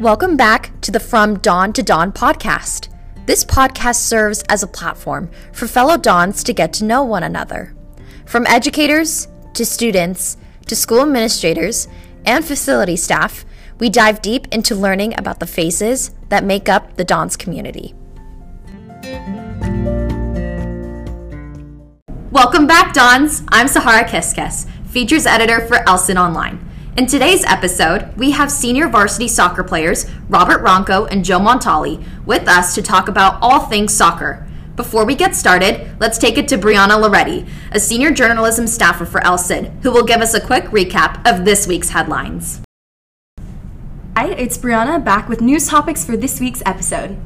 Welcome back to the From Don to Don podcast. This podcast serves as a platform for fellow Dons to get to know one another. From educators to students to school administrators and facility staff, we dive deep into learning about the faces that make up the Dons community. Welcome back, Dons. I'm Sahara Kiskis, features editor for ElCid Online. In today's episode, we have senior varsity soccer players Robert Ronco and Joe Montali with us to talk about all things soccer. Before we get started, let's take it to Brianna Loretti, a senior journalism staffer for ElCid, who will give us a quick recap of this week's headlines. Hi, it's Brianna back with news topics for this week's episode.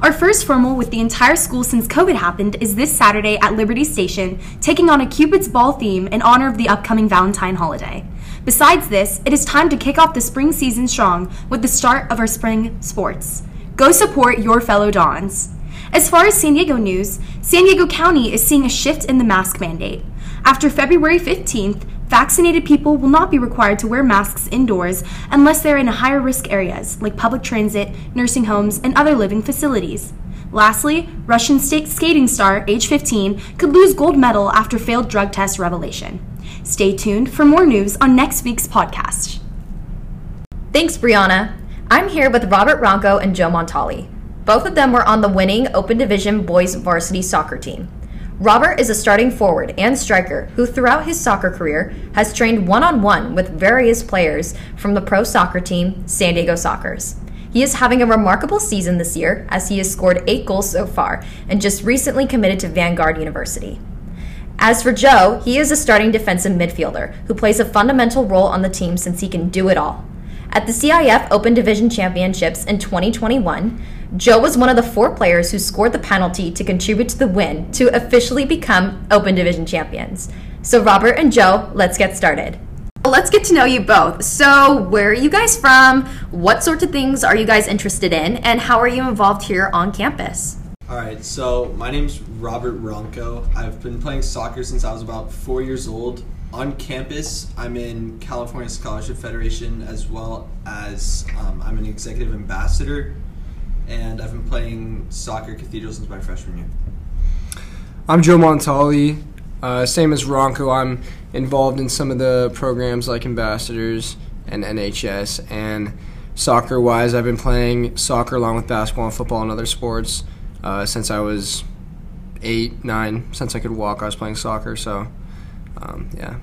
Our first formal with the entire school since COVID happened is this Saturday at Liberty Station, taking on a Cupid's Ball theme in honor of the upcoming Valentine holiday. Besides this, it is time to kick off the spring season strong with the start of our spring sports. Go support your fellow Dons. As far as San Diego news, San Diego County is seeing a shift in the mask mandate. After February 15th, vaccinated people will not be required to wear masks indoors unless they're in higher risk areas like public transit, nursing homes, and other living facilities. Lastly, Russian state skating star, age 15, could lose gold medal after failed drug test revelation. Stay tuned for more news on next week's podcast. Thanks, Brianna. I'm here with Robert Ronco and Joe Montali. Both of them were on the winning Open Division boys varsity soccer team. Robert is a starting forward and striker who, throughout his soccer career, has trained one on one with various players from the pro soccer team, San Diego Sockers. He is having a remarkable season this year as he has scored eight goals so far and just recently committed to Vanguard University. As for Joe, he is a starting defensive midfielder who plays a fundamental role on the team since he can do it all. At the CIF Open Division Championships in 2021, Joe was one of the four players who scored the penalty to contribute to the win to officially become Open Division champions. So, Robert and Joe, let's get started. Let's get to know you both. So, where are you guys from? What sorts of things are you guys interested in? And how are you involved here on campus? All right, so my name's Robert Ronco. I've been playing soccer since I was about four years old. On campus, I'm in California Scholarship Federation as well as um, I'm an executive ambassador, and I've been playing soccer cathedral since my freshman year. I'm Joe Montali. Uh, same as Ronco, I'm involved in some of the programs like ambassadors and NHS. And soccer wise, I've been playing soccer along with basketball and football and other sports uh, since I was eight, nine. Since I could walk, I was playing soccer. So, um, yeah.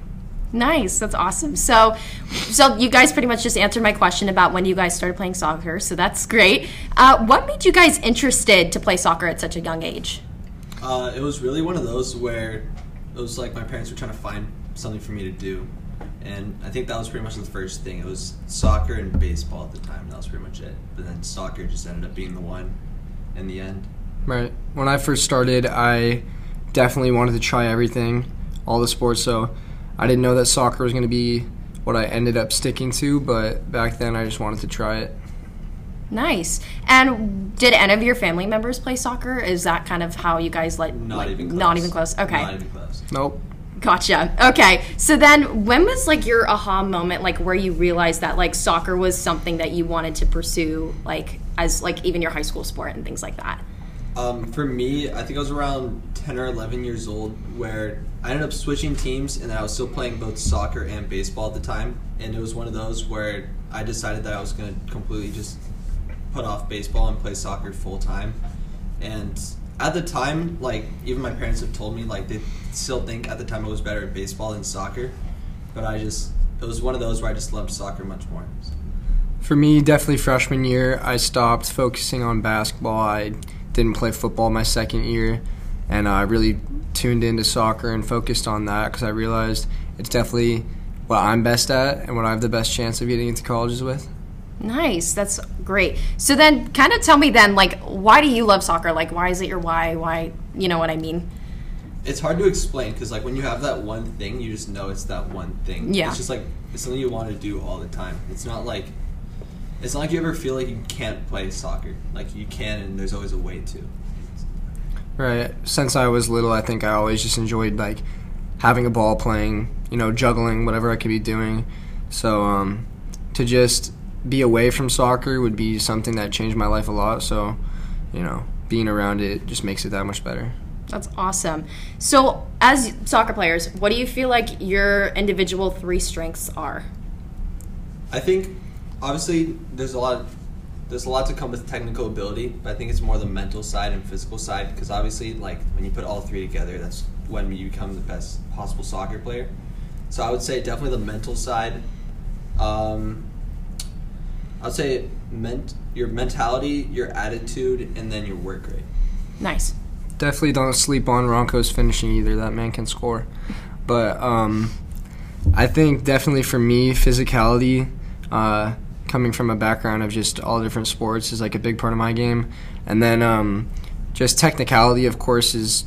Nice, that's awesome. So, so you guys pretty much just answered my question about when you guys started playing soccer. So that's great. Uh, what made you guys interested to play soccer at such a young age? Uh, it was really one of those where it was like my parents were trying to find something for me to do, and I think that was pretty much the first thing. It was soccer and baseball at the time. That was pretty much it. But then soccer just ended up being the one in the end. Right. When I first started, I definitely wanted to try everything, all the sports. So I didn't know that soccer was going to be what I ended up sticking to, but back then I just wanted to try it. Nice. And did any of your family members play soccer? Is that kind of how you guys like? Not like, even close. Not even close. Okay. Not even close. Nope. Gotcha. Okay. So then when was like your aha moment like where you realized that like soccer was something that you wanted to pursue like as like even your high school sport and things like that? Um, for me, I think I was around 10 or 11 years old where I ended up switching teams and I was still playing both soccer and baseball at the time. And it was one of those where I decided that I was going to completely just put off baseball and play soccer full time. And at the time, like, even my parents have told me, like, they still think at the time I was better at baseball than soccer. But I just, it was one of those where I just loved soccer much more. For me, definitely freshman year, I stopped focusing on basketball. I didn't play football my second year, and I really tuned into soccer and focused on that because I realized it's definitely what I'm best at and what I have the best chance of getting into colleges with. Nice. That's great. So then kind of tell me then like why do you love soccer? Like why is it your why? Why, you know what I mean? It's hard to explain because, like, when you have that one thing, you just know it's that one thing. Yeah. It's just like, it's something you want to do all the time. It's not like, it's not like you ever feel like you can't play soccer. Like, you can, and there's always a way to. Right. Since I was little, I think I always just enjoyed like having a ball playing, you know, juggling, whatever I could be doing. So um, to just be away from soccer would be something that changed my life a lot. So, you know, being around it just makes it that much better. That's awesome. So, as soccer players, what do you feel like your individual three strengths are? I think obviously there's a lot there's a lot to come with technical ability, but I think it's more the mental side and physical side because obviously like when you put all three together, that's when you become the best possible soccer player. So I would say definitely the mental side. Um, I'd say ment- your mentality, your attitude, and then your work rate. Nice. Definitely don't sleep on Ronco's finishing either. That man can score. But um, I think definitely for me, physicality, uh, coming from a background of just all different sports, is like a big part of my game. And then um, just technicality, of course, is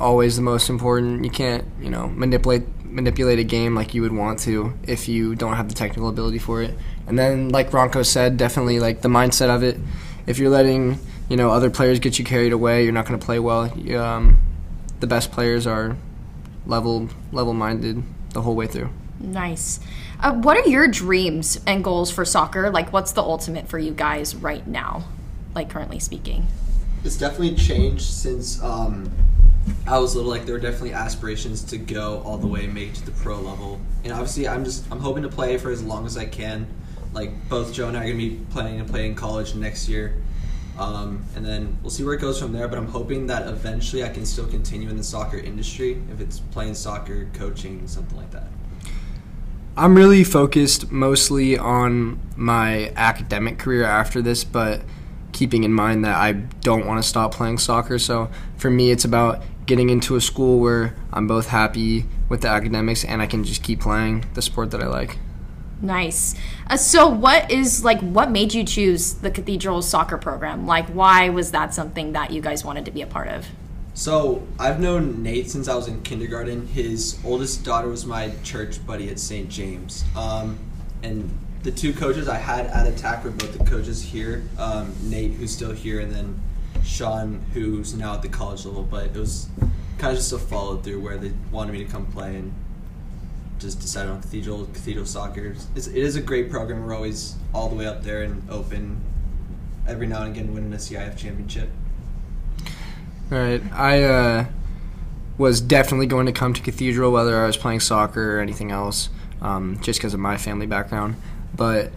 always the most important. You can't, you know, manipulate manipulate a game like you would want to if you don't have the technical ability for it. And then, like Ronco said, definitely like the mindset of it. If you're letting you know other players get you carried away, you're not going to play well. Um, the best players are level level minded the whole way through. Nice. Uh, what are your dreams and goals for soccer? Like, what's the ultimate for you guys right now, like currently speaking? It's definitely changed since um, I was little. Like there were definitely aspirations to go all the way, make it to the pro level, and obviously I'm just I'm hoping to play for as long as I can. Like both Joe and I are gonna be planning to play in college next year, um, and then we'll see where it goes from there. But I'm hoping that eventually I can still continue in the soccer industry if it's playing soccer, coaching, something like that. I'm really focused mostly on my academic career after this, but keeping in mind that I don't want to stop playing soccer. So for me, it's about getting into a school where I'm both happy with the academics and I can just keep playing the sport that I like. Nice. Uh, so, what is like what made you choose the Cathedral soccer program? Like, why was that something that you guys wanted to be a part of? So I've known Nate since I was in kindergarten. His oldest daughter was my church buddy at St. James, um, and the two coaches I had at Attack were both the coaches here. Um, Nate, who's still here, and then Sean, who's now at the college level. But it was kind of just a follow through where they wanted me to come play and just decided on Cathedral Cathedral Soccer. It's, it is a great program. We're always all the way up there and open. Every now and again, winning a CIF championship. Right. I uh, was definitely going to come to Cathedral whether I was playing soccer or anything else, um, just because of my family background. But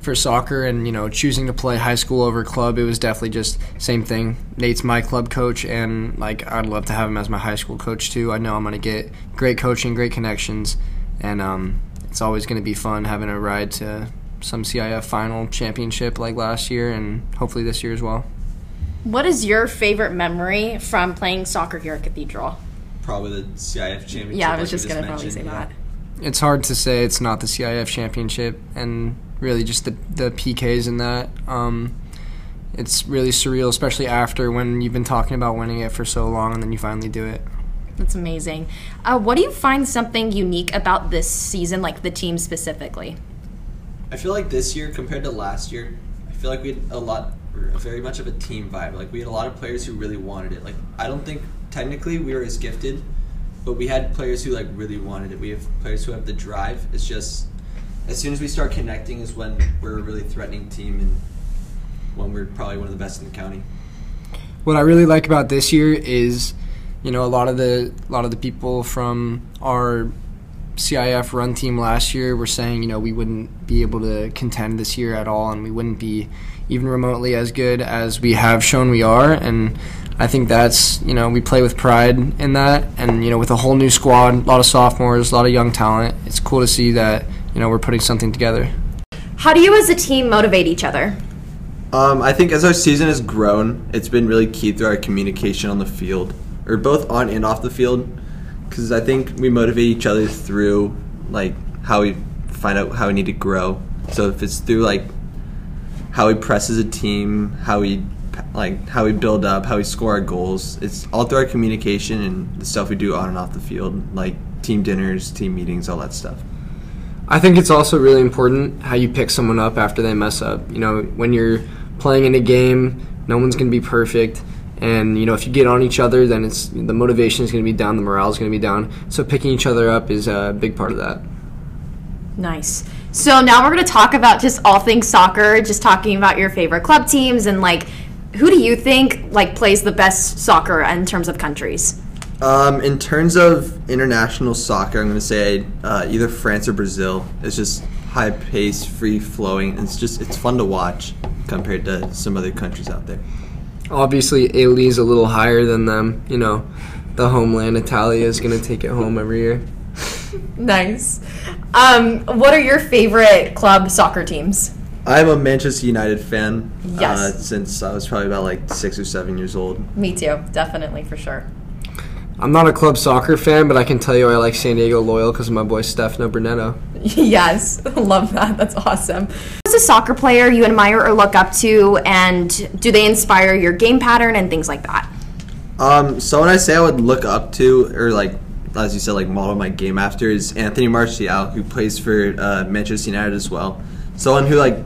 for soccer and you know choosing to play high school over club, it was definitely just same thing. Nate's my club coach, and like I'd love to have him as my high school coach too. I know I'm to get great coaching, great connections, and um, it's always to be fun having a ride to some CIF final championship like last year, and hopefully this year as well. What is your favorite memory from playing soccer here at Cathedral? Probably the CIF championship. Yeah, I was like just gonna probably mentioned, say yeah. that. it's hard to say it's not the CIF championship and really just the the PKs in that. Um, it's really surreal, especially after when you've been talking about winning it for so long and then you finally do it. That's amazing. Uh, what do you find something unique about this season, like the team specifically? I feel like this year compared to last year, I feel like we had a lot, very much of a team vibe. Like we had a lot of players who really wanted it. Like I don't think technically we were as gifted, but we had players who like really wanted it. We have players who have the drive. It's just as soon as we start connecting is when we're a really threatening team and when we're probably one of the best in the county. What I really like about this year is, you know, a lot of the a lot of the people from our CIF run team last year were saying, you know, we wouldn't be able to contend this year at all, and we wouldn't be even remotely as good as we have shown we are. And I think that's, you know, we play with pride in that. And, you know, with a whole new squad, a lot of sophomores, a lot of young talent, it's cool to see that, you know, we're putting something together. How do you as a team motivate each other? Um, I think as our season has grown, it's been really key through our communication on the field, or both on and off the field, because I think we motivate each other through like how we find out how we need to grow. So if it's through like how we press as a team, how we like how we build up, how we score our goals, it's all through our communication and the stuff we do on and off the field, like team dinners, team meetings, all that stuff. I think it's also really important how you pick someone up after they mess up. You know, when you're playing in a game, no one's going to be perfect. And you know, if you get on each other, then it's the motivation is going to be down, the morale is going to be down. So picking each other up is a big part of that. Nice. So now we're going to talk about just all things soccer, just talking about your favorite club teams and like who do you think like plays the best soccer in terms of countries? Um, in terms of international soccer, I'm going to say uh, either France or Brazil. It's just high pace, free flowing. It's just it's fun to watch compared to some other countries out there. Obviously, Italy's a little higher than them. You know, the homeland Italia is going to take it home every year. Nice. Um, what are your favorite club soccer teams? I'm a Manchester United fan. Yes. Uh, since I was probably about like six or seven years old. Me too, definitely for sure. I'm not a club soccer fan, but I can tell you I like San Diego Loyal because of my boy Stefano Brunetto. yes, love that. That's awesome. Who's a soccer player you admire or look up to, and do they inspire your game pattern and things like that? Um, so when I say I would look up to, or like, as you said, like model my game after is Anthony Martial, who plays for uh, Manchester United as well. Someone who like,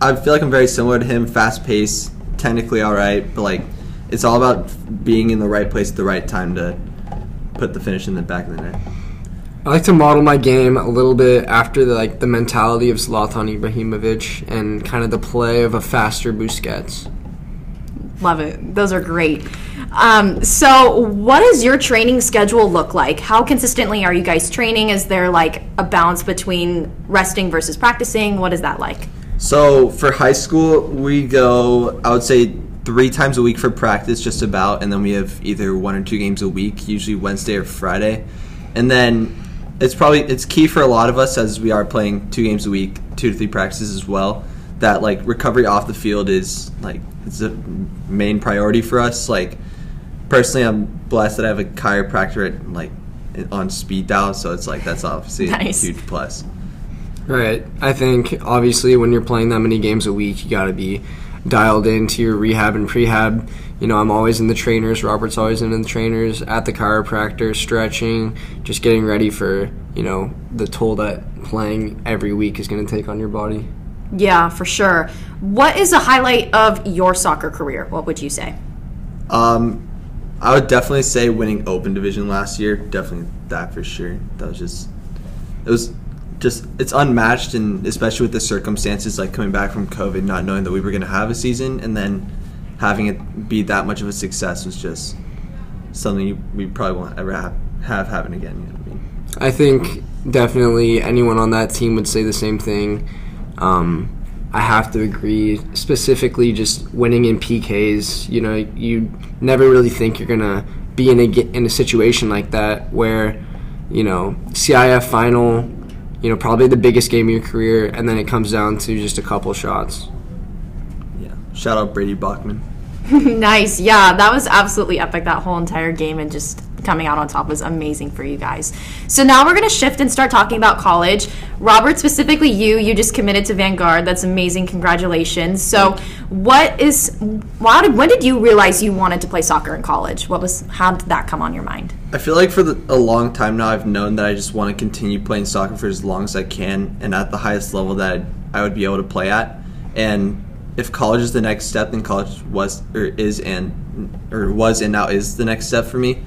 I feel like I'm very similar to him, fast paced, technically all right, but like, it's all about being in the right place at the right time to put the finish in the back of the net. I like to model my game a little bit after the like the mentality of Zlatan Ibrahimovic and kind of the play of a faster Busquets. Love it. Those are great. Um, so, what does your training schedule look like? How consistently are you guys training? Is there like a balance between resting versus practicing? What is that like? So for high school, we go, I would say, three times a week for practice, just about, and then we have either one or two games a week, usually Wednesday or Friday, and then it's probably it's key for a lot of us as we are playing two games a week, two to three practices as well. That like recovery off the field is like it's a main priority for us. Like personally, I'm blessed that I have a chiropractor at like on speed dial, so it's like that's obviously Nice. a huge plus. Right. I think obviously when you're playing that many games a week, you got to be dialed into your rehab and prehab. You know, I'm always in the trainers. Robert's always in the trainers at the chiropractor, stretching, just getting ready for you know the toll that playing every week is going to take on your body. Yeah, for sure. What is a highlight of your soccer career? What would you say? Um, I would definitely say winning Open Division last year. Definitely that for sure. That was just, it was just, it's unmatched, and especially with the circumstances like coming back from COVID, not knowing that we were going to have a season, and then having it be that much of a success was just something you, we probably won't ever have, have happen again. You know I mean? I think definitely anyone on that team would say the same thing. Um, I have to agree. Specifically, just winning in PKs. You know, you never really think you're gonna be in a in a situation like that where, you know, CIF final. You know, probably the biggest game of your career, and then it comes down to just a couple shots. Yeah. Shout out Brady Bachman. nice. Yeah, that was absolutely epic. That whole entire game and just coming out on top was amazing for you guys. So now we're going to shift and start talking about college. Robert, specifically you, you just committed to Vanguard. That's amazing. Congratulations. So, what is why did when did you realize you wanted to play soccer in college? What was how did that come on your mind? I feel like for the, a long time now, I've known that I just want to continue playing soccer for as long as I can and at the highest level that I would be able to play at. And if college is the next step, then college was or is and or was and now is the next step for me.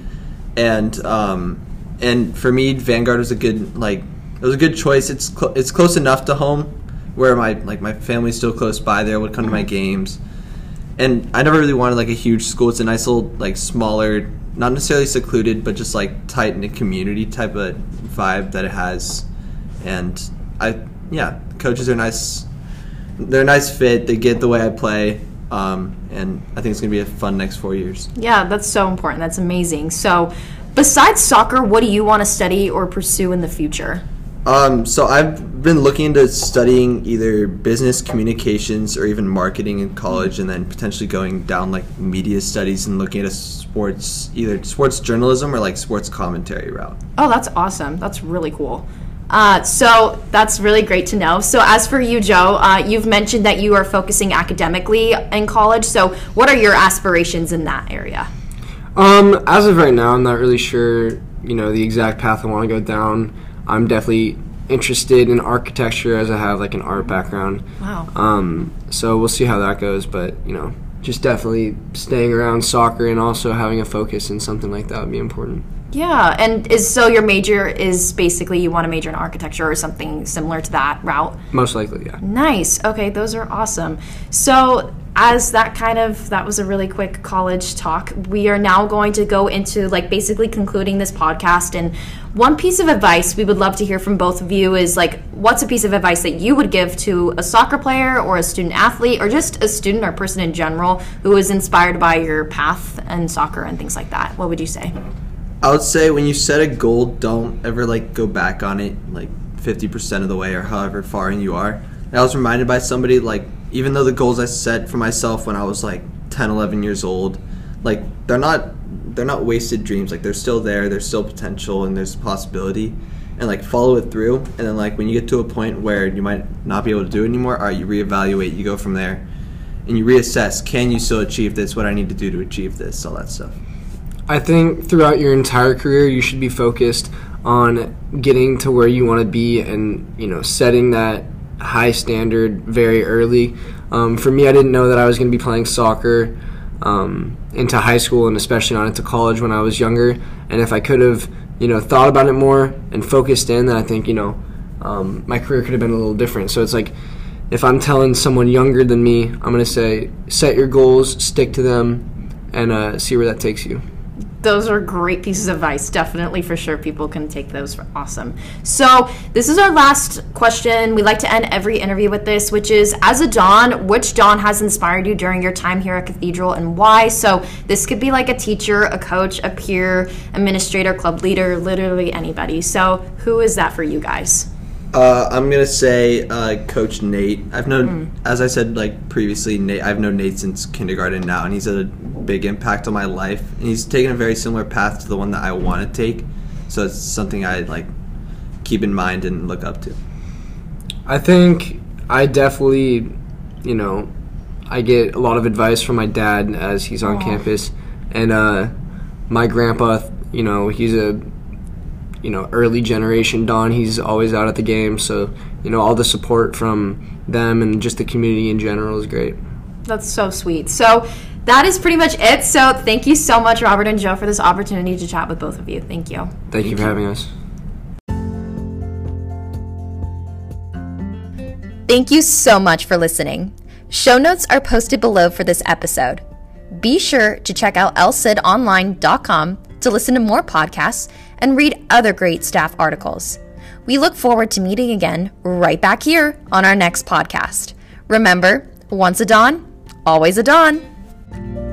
And um, and for me, Vanguard was a good like it was a good choice. It's cl- it's close enough to home where my like my family's still close by. There would come to my games and I never really wanted like a huge school. It's a nice little like smaller, not necessarily secluded, but just like tight knit community type of vibe that it has. And I yeah, coaches are nice. They're a nice fit. They get the way I play, um, and I think it's gonna be a fun next four years. Yeah, that's so important. That's amazing. So, besides soccer, what do you want to study or pursue in the future? Um, so I've been looking into studying either business communications or even marketing in college, and then potentially going down like media studies and looking at a sports either sports journalism or like sports commentary route. Oh, that's awesome. That's really cool. Uh, so that's really great to know. So, as for you, Joe, uh, you've mentioned that you are focusing academically in college. So, what are your aspirations in that area? Um, as of right now, I'm not really sure. You know, the exact path I want to go down. I'm definitely interested in architecture as I have like an art background. Wow. Um, so we'll see how that goes, but you know, just definitely staying around soccer and also having a focus in something like that would be important. Yeah, and is so your major is basically you want to major in architecture or something similar to that route. Most likely, yeah. Nice. Okay, those are awesome. So, as that kind of that was a really quick college talk, we are now going to go into like basically concluding this podcast and one piece of advice we would love to hear from both of you is like what's a piece of advice that you would give to a soccer player or a student athlete or just a student or person in general who is inspired by your path and soccer and things like that? What would you say? I would say when you set a goal, don't ever like go back on it like 50% of the way or however far in you are. I was reminded by somebody like even though the goals I set for myself when I was like 10, 11 years old, like they're not they're not wasted dreams. Like they're still there, there's still potential and there's possibility. And like follow it through and then like when you get to a point where you might not be able to do it anymore, all right, you reevaluate, you go from there and you reassess, can you still achieve this? What I need to do to achieve this, all that stuff. I think throughout your entire career, you should be focused on getting to where you want to be and, you know, setting that high standard very early. Um, for me, I didn't know that I was going to be playing soccer um, into high school and especially not into college when I was younger. And if I could have, you know, thought about it more and focused in, then I think, you know, um, my career could have been a little different. So it's like, if I'm telling someone younger than me, I'm going to say, set your goals, stick to them, and uh, see where that takes you those are great pieces of advice. Definitely, for sure, people can take those. Awesome. So, this is our last question. We like to end every interview with this, which is As a Don, which Don has inspired you during your time here at Cathedral and why? So, this could be like a teacher, a coach, a peer, administrator, club leader, literally anybody. So, who is that for you guys? Uh, I'm gonna say uh, Coach Nate. I've known, mm. as I said like previously, Nate. I've known Nate since kindergarten now, and he's had a big impact on my life. And he's taken a very similar path to the one that I want to take. So it's something I like keep in mind and look up to. I think I definitely, you know, I get a lot of advice from my dad as he's on Aww. campus, and uh, my grandpa. You know, he's a you know early generation Don. He's always out at the game, so you know all the support from them and just the community in general is great. That's so sweet. So that is pretty much it. So thank you so much, Robert and Joe, for this opportunity to chat with both of you. Thank you. Thank, thank you for having us. Thank you so much for listening. Show notes are posted below for this episode. Be sure to check out elcidonline.com to listen to more podcasts and read other great staff articles. We look forward to meeting again right back here on our next podcast. Remember, once a Don, always a Don.